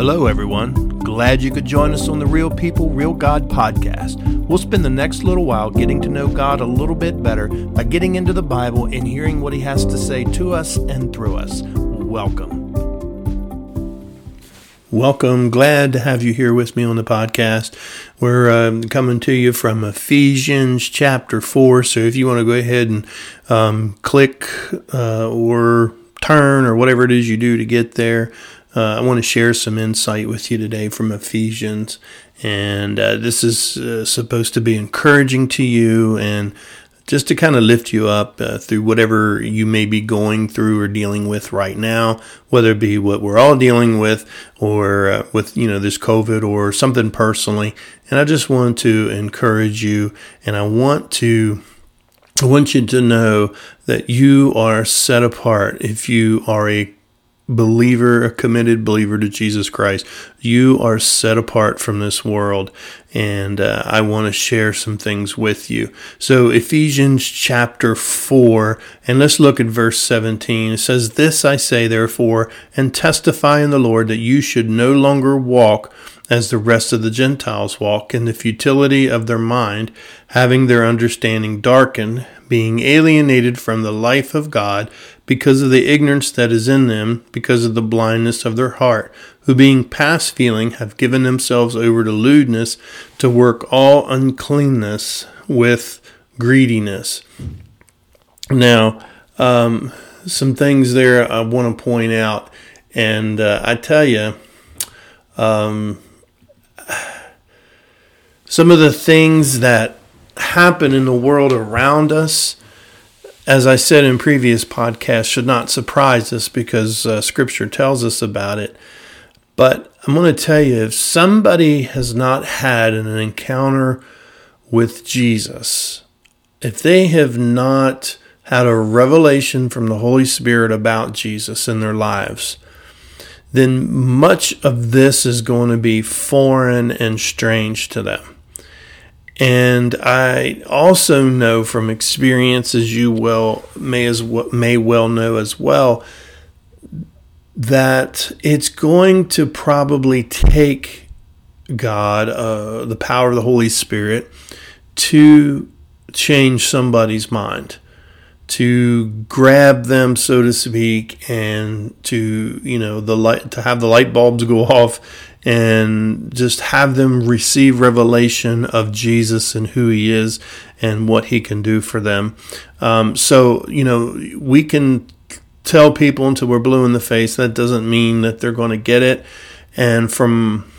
Hello, everyone. Glad you could join us on the Real People, Real God podcast. We'll spend the next little while getting to know God a little bit better by getting into the Bible and hearing what He has to say to us and through us. Welcome. Welcome. Glad to have you here with me on the podcast. We're um, coming to you from Ephesians chapter 4. So if you want to go ahead and um, click uh, or turn or whatever it is you do to get there, uh, I want to share some insight with you today from Ephesians. And uh, this is uh, supposed to be encouraging to you and just to kind of lift you up uh, through whatever you may be going through or dealing with right now, whether it be what we're all dealing with or uh, with, you know, this COVID or something personally. And I just want to encourage you and I want to I want you to know that you are set apart if you are a believer, a committed believer to Jesus Christ. You are set apart from this world, and uh, I want to share some things with you. So, Ephesians chapter 4, and let's look at verse 17. It says, This I say, therefore, and testify in the Lord that you should no longer walk as the rest of the Gentiles walk in the futility of their mind, having their understanding darkened, being alienated from the life of God because of the ignorance that is in them, because of the blindness of their heart, who being past feeling have given themselves over to lewdness to work all uncleanness with greediness. Now, um, some things there I want to point out, and uh, I tell you, um, some of the things that happen in the world around us, as I said in previous podcasts, should not surprise us because uh, Scripture tells us about it. But I'm going to tell you if somebody has not had an encounter with Jesus, if they have not had a revelation from the Holy Spirit about Jesus in their lives, then much of this is going to be foreign and strange to them. And I also know from experience, as you well may as well, may well know as well, that it's going to probably take God, uh, the power of the Holy Spirit, to change somebody's mind to grab them, so to speak, and to you know the light to have the light bulbs go off, and just have them receive revelation of Jesus and who He is and what He can do for them. Um, so you know we can tell people until we're blue in the face. That doesn't mean that they're going to get it. And from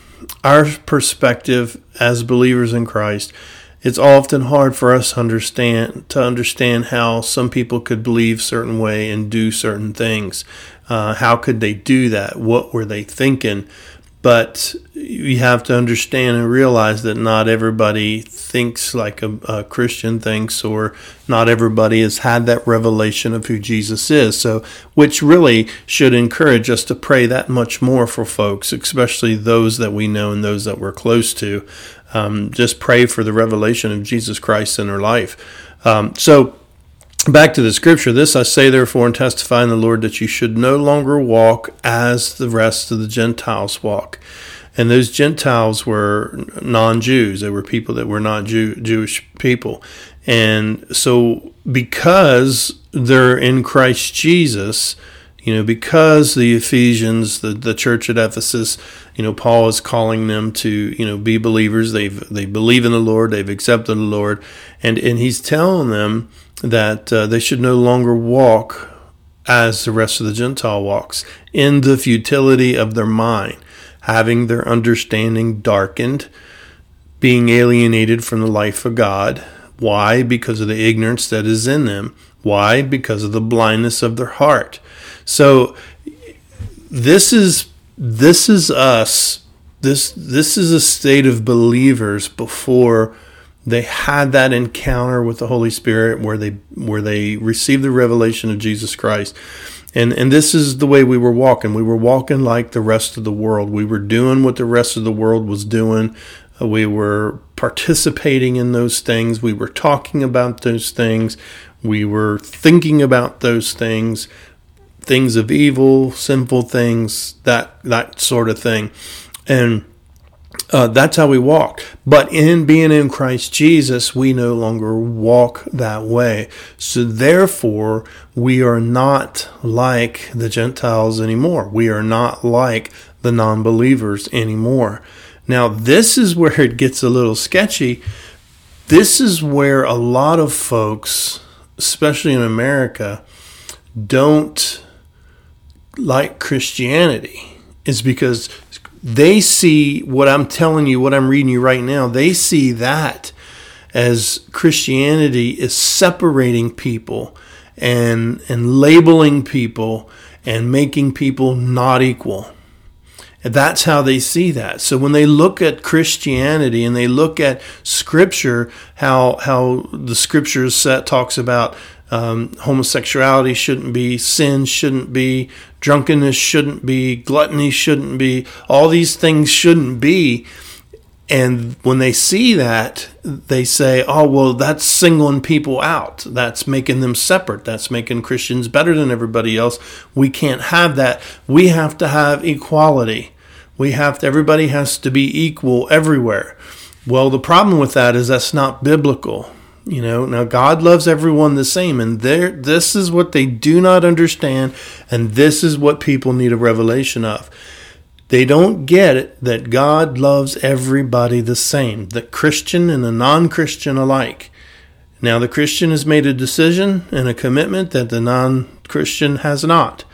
our perspective as believers in Christ, it's often hard for us to understand to understand how some people could believe certain way and do certain things. Uh, how could they do that? What were they thinking? But you have to understand and realize that not everybody thinks like a, a, Christian thinks, or not everybody has had that revelation of who Jesus is. So, which really should encourage us to pray that much more for folks, especially those that we know and those that we're close to. Um, just pray for the revelation of Jesus Christ in their life. Um, so, back to the scripture this I say, therefore, and testify in the Lord that you should no longer walk as the rest of the Gentiles walk. And those Gentiles were non Jews, they were people that were not Jew- Jewish people. And so, because they're in Christ Jesus, you know, because the Ephesians, the, the church at Ephesus, you know, Paul is calling them to, you know, be believers. They've they believe in the Lord, they've accepted the Lord, and and he's telling them that uh, they should no longer walk as the rest of the Gentile walks in the futility of their mind, having their understanding darkened, being alienated from the life of God. Why? Because of the ignorance that is in them. Why? Because of the blindness of their heart. So this is this is us. This this is a state of believers before they had that encounter with the Holy Spirit where they where they received the revelation of Jesus Christ. And and this is the way we were walking. We were walking like the rest of the world. We were doing what the rest of the world was doing. Uh, we were participating in those things. We were talking about those things. We were thinking about those things things of evil, sinful things, that that sort of thing, and uh, that's how we walk. But in being in Christ Jesus, we no longer walk that way. So therefore, we are not like the Gentiles anymore. We are not like the non believers anymore. Now, this is where it gets a little sketchy. This is where a lot of folks, especially in America, don't like Christianity, is because they see what I'm telling you, what I'm reading you right now, they see that as Christianity is separating people and and labeling people and making people not equal. And that's how they see that. So when they look at Christianity and they look at Scripture, how how the Scriptures set talks about um, homosexuality shouldn't be, sin shouldn't be, drunkenness shouldn't be, gluttony shouldn't be, all these things shouldn't be. And when they see that, they say, oh, well, that's singling people out. That's making them separate. That's making Christians better than everybody else. We can't have that. We have to have equality. We have to, everybody has to be equal everywhere. Well, the problem with that is that's not biblical. You know, now God loves everyone the same, and there this is what they do not understand, and this is what people need a revelation of. They don't get it that God loves everybody the same, the Christian and the non Christian alike. Now, the Christian has made a decision and a commitment that the non Christian has not.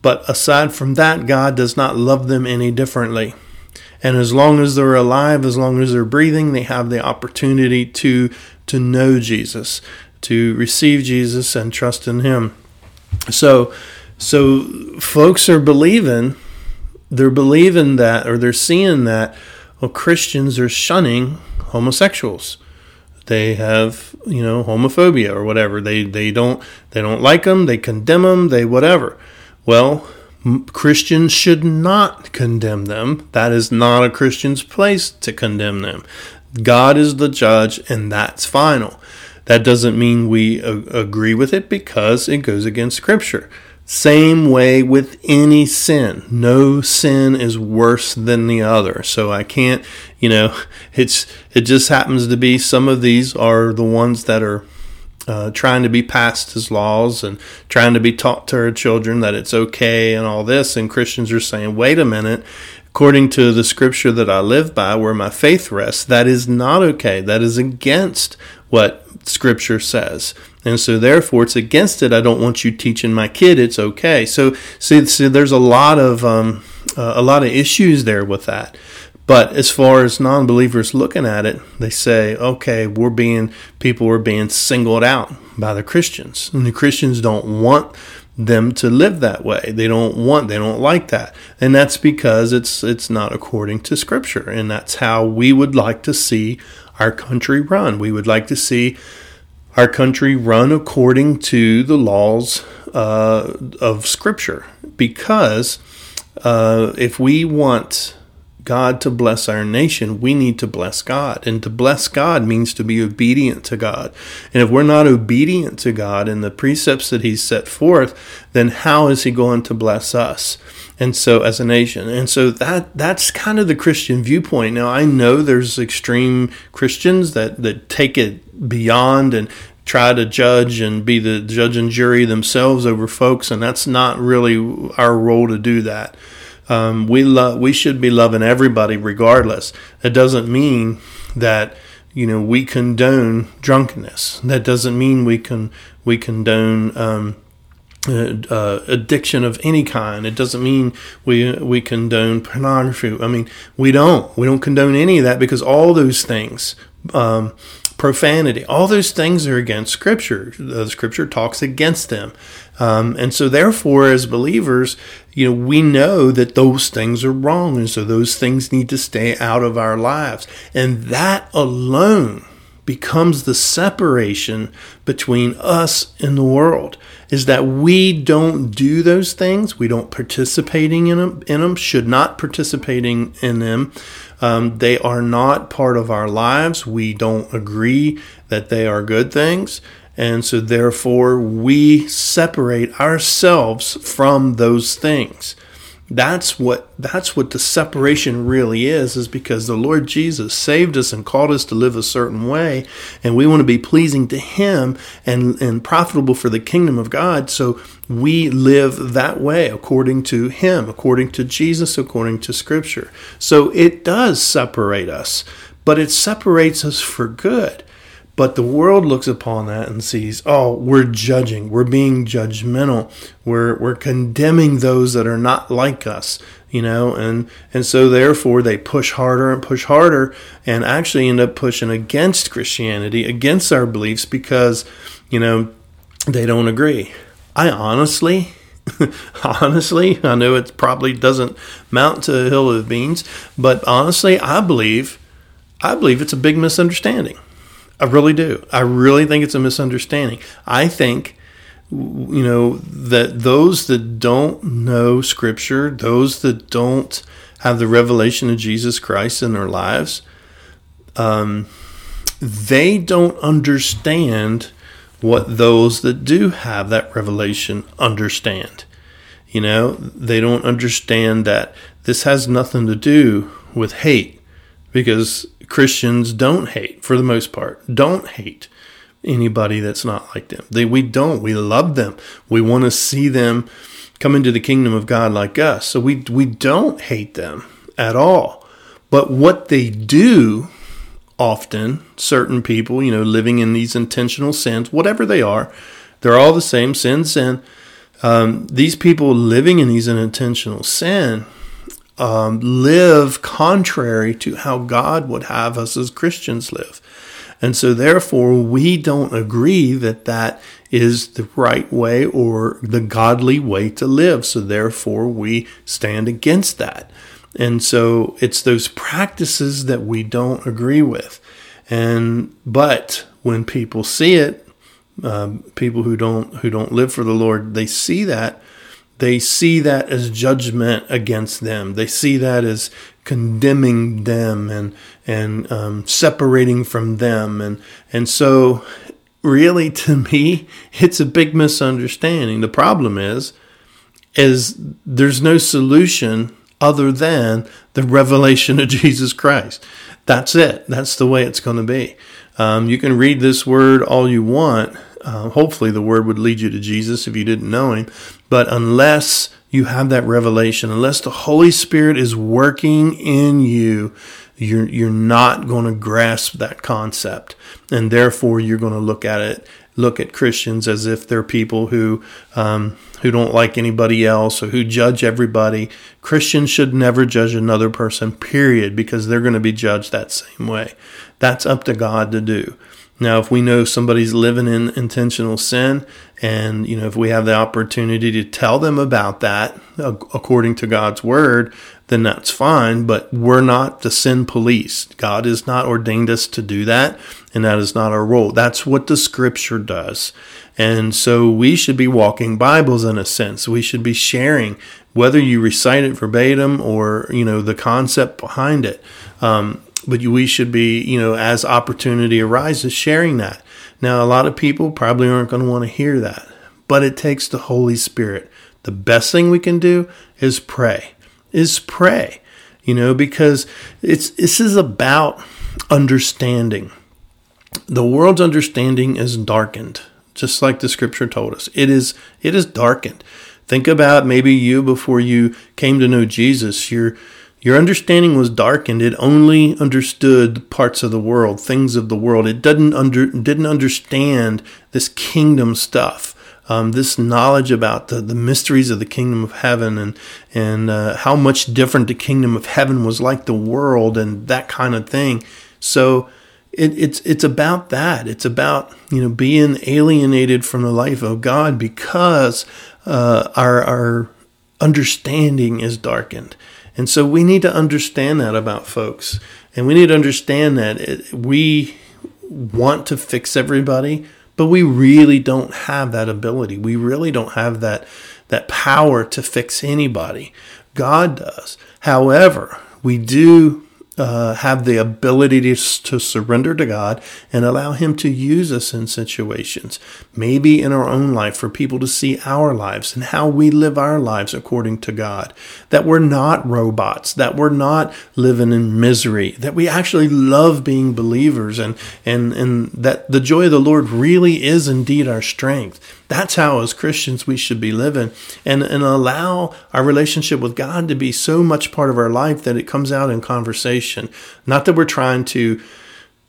But aside from that, God does not love them any differently. And as long as they're alive, as long as they're breathing, they have the opportunity to to know Jesus, to receive Jesus and trust in him. So so folks are believing they're believing that or they're seeing that well Christians are shunning homosexuals. They have, you know, homophobia or whatever. They they don't they don't like them, they condemn them, they whatever. Well, Christians should not condemn them. That is not a Christian's place to condemn them. God is the judge, and that's final. That doesn't mean we agree with it because it goes against Scripture. Same way with any sin. No sin is worse than the other. So I can't, you know, it's it just happens to be some of these are the ones that are uh, trying to be passed as laws and trying to be taught to our children that it's okay and all this. And Christians are saying, wait a minute, according to the scripture that I live by, where my faith rests, that is not okay. That is against what scripture says. And so therefore it's against it. I don't want you teaching my kid it's okay. So see, see there's a lot of um, uh, a lot of issues there with that. But as far as non believers looking at it, they say, okay, we're being, people are being singled out by the Christians. And the Christians don't want them to live that way. They don't want, they don't like that. And that's because it's, it's not according to Scripture. And that's how we would like to see our country run. We would like to see our country run according to the laws uh, of Scripture. Because uh, if we want God to bless our nation, we need to bless God. And to bless God means to be obedient to God. And if we're not obedient to God and the precepts that He's set forth, then how is He going to bless us? And so as a nation. And so that that's kind of the Christian viewpoint. Now I know there's extreme Christians that, that take it beyond and try to judge and be the judge and jury themselves over folks, and that's not really our role to do that. Um, we love we should be loving everybody regardless. That doesn't mean that you know we condone drunkenness. That doesn't mean we can we condone um, uh, uh, addiction of any kind. It doesn't mean we we condone pornography. I mean we don't we don't condone any of that because all those things. Um, profanity all those things are against scripture the scripture talks against them um, and so, therefore, as believers, you know, we know that those things are wrong. And so those things need to stay out of our lives. And that alone becomes the separation between us and the world is that we don't do those things. We don't participating in them, in them should not participating in them. Um, they are not part of our lives. We don't agree that they are good things. And so therefore we separate ourselves from those things. That's what that's what the separation really is is because the Lord Jesus saved us and called us to live a certain way and we want to be pleasing to him and and profitable for the kingdom of God. So we live that way according to him according to Jesus according to scripture. So it does separate us but it separates us for good but the world looks upon that and sees, oh, we're judging, we're being judgmental, we're we're condemning those that are not like us, you know, and and so therefore they push harder and push harder and actually end up pushing against Christianity, against our beliefs because, you know, they don't agree. I honestly honestly, I know it probably doesn't mount to a hill of beans, but honestly, I believe I believe it's a big misunderstanding. I really do. I really think it's a misunderstanding. I think, you know, that those that don't know Scripture, those that don't have the revelation of Jesus Christ in their lives, um, they don't understand what those that do have that revelation understand. You know, they don't understand that this has nothing to do with hate because Christians don't hate, for the most part, don't hate anybody that's not like them. They, we don't. We love them. We want to see them come into the kingdom of God like us. So we, we don't hate them at all. But what they do often, certain people, you know, living in these intentional sins, whatever they are, they're all the same sin, sin. Um, these people living in these unintentional sin um, live contrary to how God would have us as Christians live. And so, therefore, we don't agree that that is the right way or the godly way to live. So, therefore, we stand against that. And so, it's those practices that we don't agree with. And but when people see it, um, people who don't who don't live for the Lord, they see that they see that as judgment against them. They see that as condemning them and and um, separating from them, and and so really to me, it's a big misunderstanding. The problem is, is there's no solution other than the revelation of Jesus Christ. That's it. That's the way it's going to be. Um, you can read this word all you want, uh, hopefully, the word would lead you to Jesus if you didn't know him. But unless you have that revelation, unless the Holy Spirit is working in you, you're, you're not going to grasp that concept. And therefore, you're going to look at it, look at Christians as if they're people who, um, who don't like anybody else or who judge everybody. Christians should never judge another person, period, because they're going to be judged that same way. That's up to God to do. Now, if we know somebody's living in intentional sin, and you know, if we have the opportunity to tell them about that according to God's word, then that's fine. But we're not the sin police. God has not ordained us to do that, and that is not our role. That's what the scripture does. And so we should be walking Bibles in a sense. We should be sharing, whether you recite it verbatim or, you know, the concept behind it. Um, but we should be, you know, as opportunity arises, sharing that. Now, a lot of people probably aren't going to want to hear that, but it takes the Holy Spirit. The best thing we can do is pray, is pray, you know, because it's this is about understanding. The world's understanding is darkened, just like the scripture told us. It is it is darkened. Think about maybe you before you came to know Jesus. You're your understanding was darkened. It only understood parts of the world, things of the world. It didn't under didn't understand this kingdom stuff. Um, this knowledge about the, the mysteries of the kingdom of heaven and and uh, how much different the kingdom of heaven was like the world and that kind of thing. So it, it's it's about that. It's about you know being alienated from the life of God because uh, our our understanding is darkened. And so we need to understand that about folks. And we need to understand that it, we want to fix everybody, but we really don't have that ability. We really don't have that that power to fix anybody. God does. However, we do uh, have the ability to, to surrender to God and allow Him to use us in situations, maybe in our own life, for people to see our lives and how we live our lives according to God. That we're not robots, that we're not living in misery, that we actually love being believers, and, and, and that the joy of the Lord really is indeed our strength. That's how, as Christians, we should be living and, and allow our relationship with God to be so much part of our life that it comes out in conversation. Not that we're trying to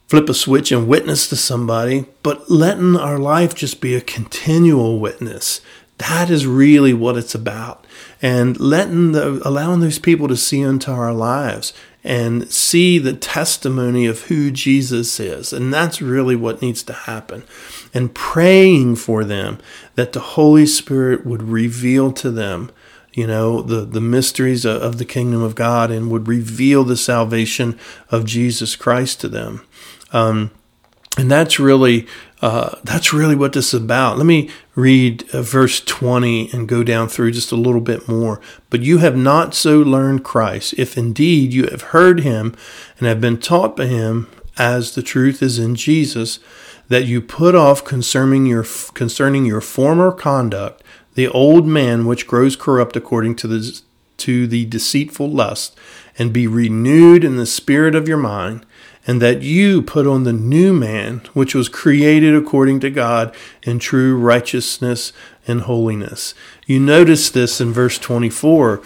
flip a switch and witness to somebody, but letting our life just be a continual witness. That is really what it's about. And letting the, allowing those people to see into our lives and see the testimony of who Jesus is. And that's really what needs to happen. And praying for them that the Holy Spirit would reveal to them, you know, the, the mysteries of the kingdom of God and would reveal the salvation of Jesus Christ to them. Um, and that's really uh, that's really what this is about. Let me read uh, verse 20 and go down through just a little bit more. But you have not so learned Christ, if indeed you have heard him and have been taught by him, as the truth is in Jesus, that you put off concerning your concerning your former conduct the old man which grows corrupt according to the to the deceitful lust, and be renewed in the spirit of your mind and that you put on the new man, which was created according to God in true righteousness and holiness. You notice this in verse 24.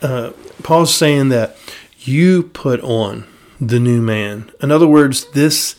Uh, Paul's saying that you put on the new man. In other words, this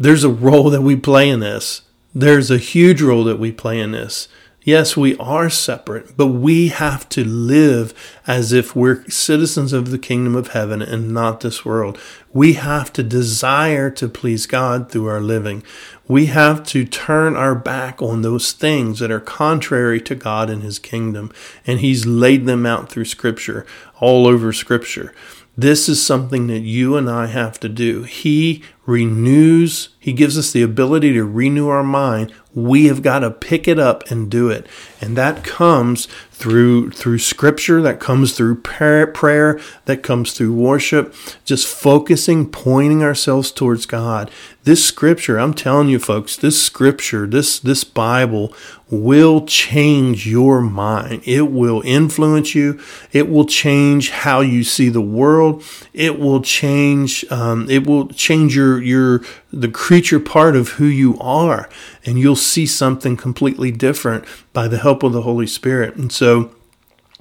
there's a role that we play in this. There's a huge role that we play in this. Yes, we are separate, but we have to live as if we're citizens of the kingdom of heaven and not this world. We have to desire to please God through our living. We have to turn our back on those things that are contrary to God and His kingdom. And He's laid them out through Scripture, all over Scripture. This is something that you and I have to do. He renews, He gives us the ability to renew our mind. We have got to pick it up and do it. And that comes through through scripture that comes through prayer, that comes through worship just focusing pointing ourselves towards god. This scripture i'm telling you folks this scripture this this bible will change your mind. It will influence you. It will change how you see the world. It will change um, it will change your your the creature part of who you are and you'll see something completely different by the help of the Holy Spirit. And so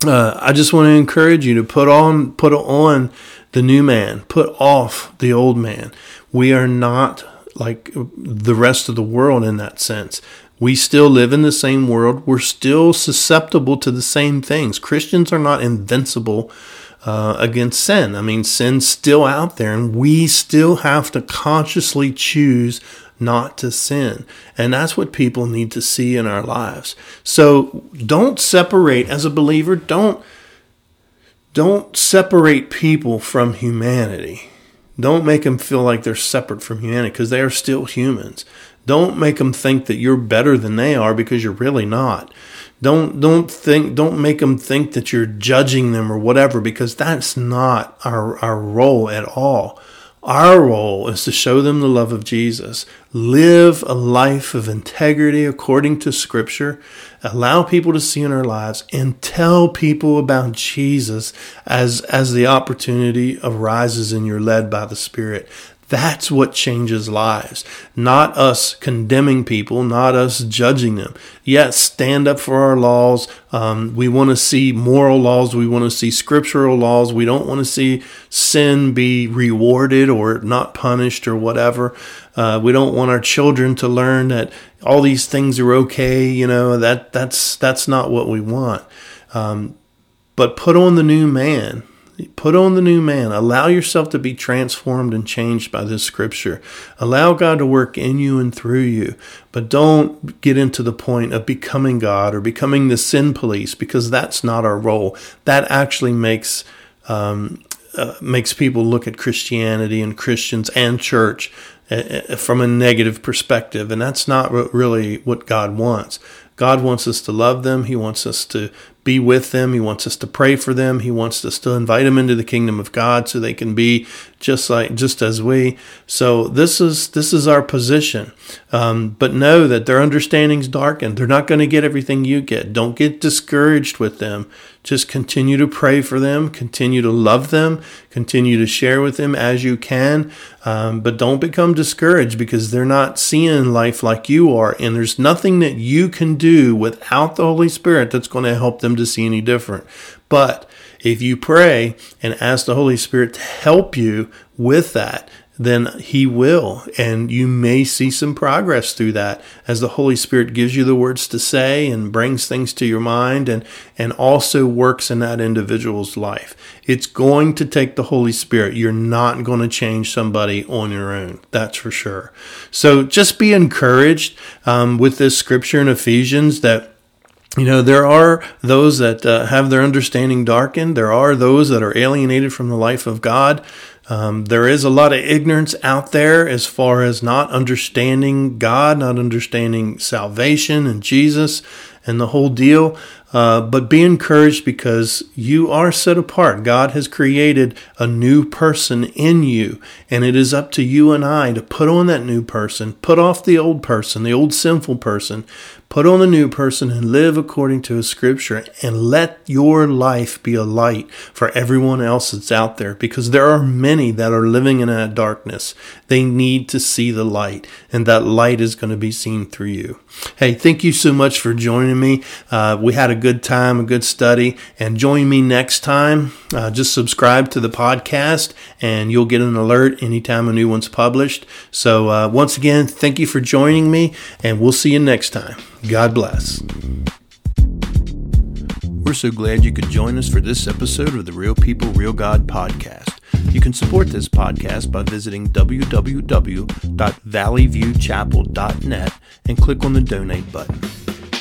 uh, I just want to encourage you to put on put on the new man, put off the old man. We are not like the rest of the world in that sense. We still live in the same world. We're still susceptible to the same things. Christians are not invincible uh, against sin. I mean, sin's still out there, and we still have to consciously choose not to sin. And that's what people need to see in our lives. So don't separate as a believer, don't don't separate people from humanity. Don't make them feel like they're separate from humanity because they are still humans. Don't make them think that you're better than they are because you're really not. Don't don't think don't make them think that you're judging them or whatever because that's not our our role at all. Our role is to show them the love of Jesus, live a life of integrity according to Scripture, allow people to see in our lives, and tell people about Jesus as, as the opportunity arises and you're led by the Spirit. That's what changes lives. Not us condemning people, not us judging them. Yes, stand up for our laws. Um, we want to see moral laws. We want to see scriptural laws. We don't want to see sin be rewarded or not punished or whatever. Uh, we don't want our children to learn that all these things are okay. You know that that's that's not what we want. Um, but put on the new man Put on the new man. Allow yourself to be transformed and changed by this scripture. Allow God to work in you and through you. But don't get into the point of becoming God or becoming the sin police because that's not our role. That actually makes um, uh, makes people look at Christianity and Christians and church uh, uh from a negative perspective, and that's not really what God wants. God wants us to love them. He wants us to be with them. He wants us to pray for them. He wants us to invite them into the kingdom of God so they can be just like just as we. So this is this is our position. Um, but know that their understanding's darkened. They're not going to get everything you get. Don't get discouraged with them. Just continue to pray for them. Continue to love them. Continue to share with them as you can. Um, but don't become discouraged because they're not seeing life like you are, and there's nothing that you can do without the Holy Spirit that's going to help them to see any different. But if you pray and ask the Holy Spirit to help you with that, then He will. And you may see some progress through that as the Holy Spirit gives you the words to say and brings things to your mind and, and also works in that individual's life. It's going to take the Holy Spirit. You're not going to change somebody on your own. That's for sure. So just be encouraged um, with this scripture in Ephesians that you know, there are those that uh, have their understanding darkened. There are those that are alienated from the life of God. Um, there is a lot of ignorance out there as far as not understanding God, not understanding salvation and Jesus and the whole deal. Uh, but be encouraged because you are set apart. God has created a new person in you, and it is up to you and I to put on that new person, put off the old person, the old sinful person, put on the new person, and live according to His scripture, and let your life be a light for everyone else that's out there because there are many that are living in that darkness. They need to see the light, and that light is going to be seen through you. Hey, thank you so much for joining me. Uh, we had a good time, a good study, and join me next time. Uh, just subscribe to the podcast, and you'll get an alert anytime a new one's published. So, uh, once again, thank you for joining me, and we'll see you next time. God bless. We're so glad you could join us for this episode of the Real People, Real God podcast. You can support this podcast by visiting www.valleyviewchapel.net and click on the donate button.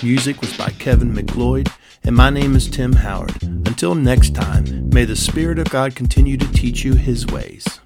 Music was by Kevin MacLeod, and my name is Tim Howard. Until next time, may the Spirit of God continue to teach you His ways.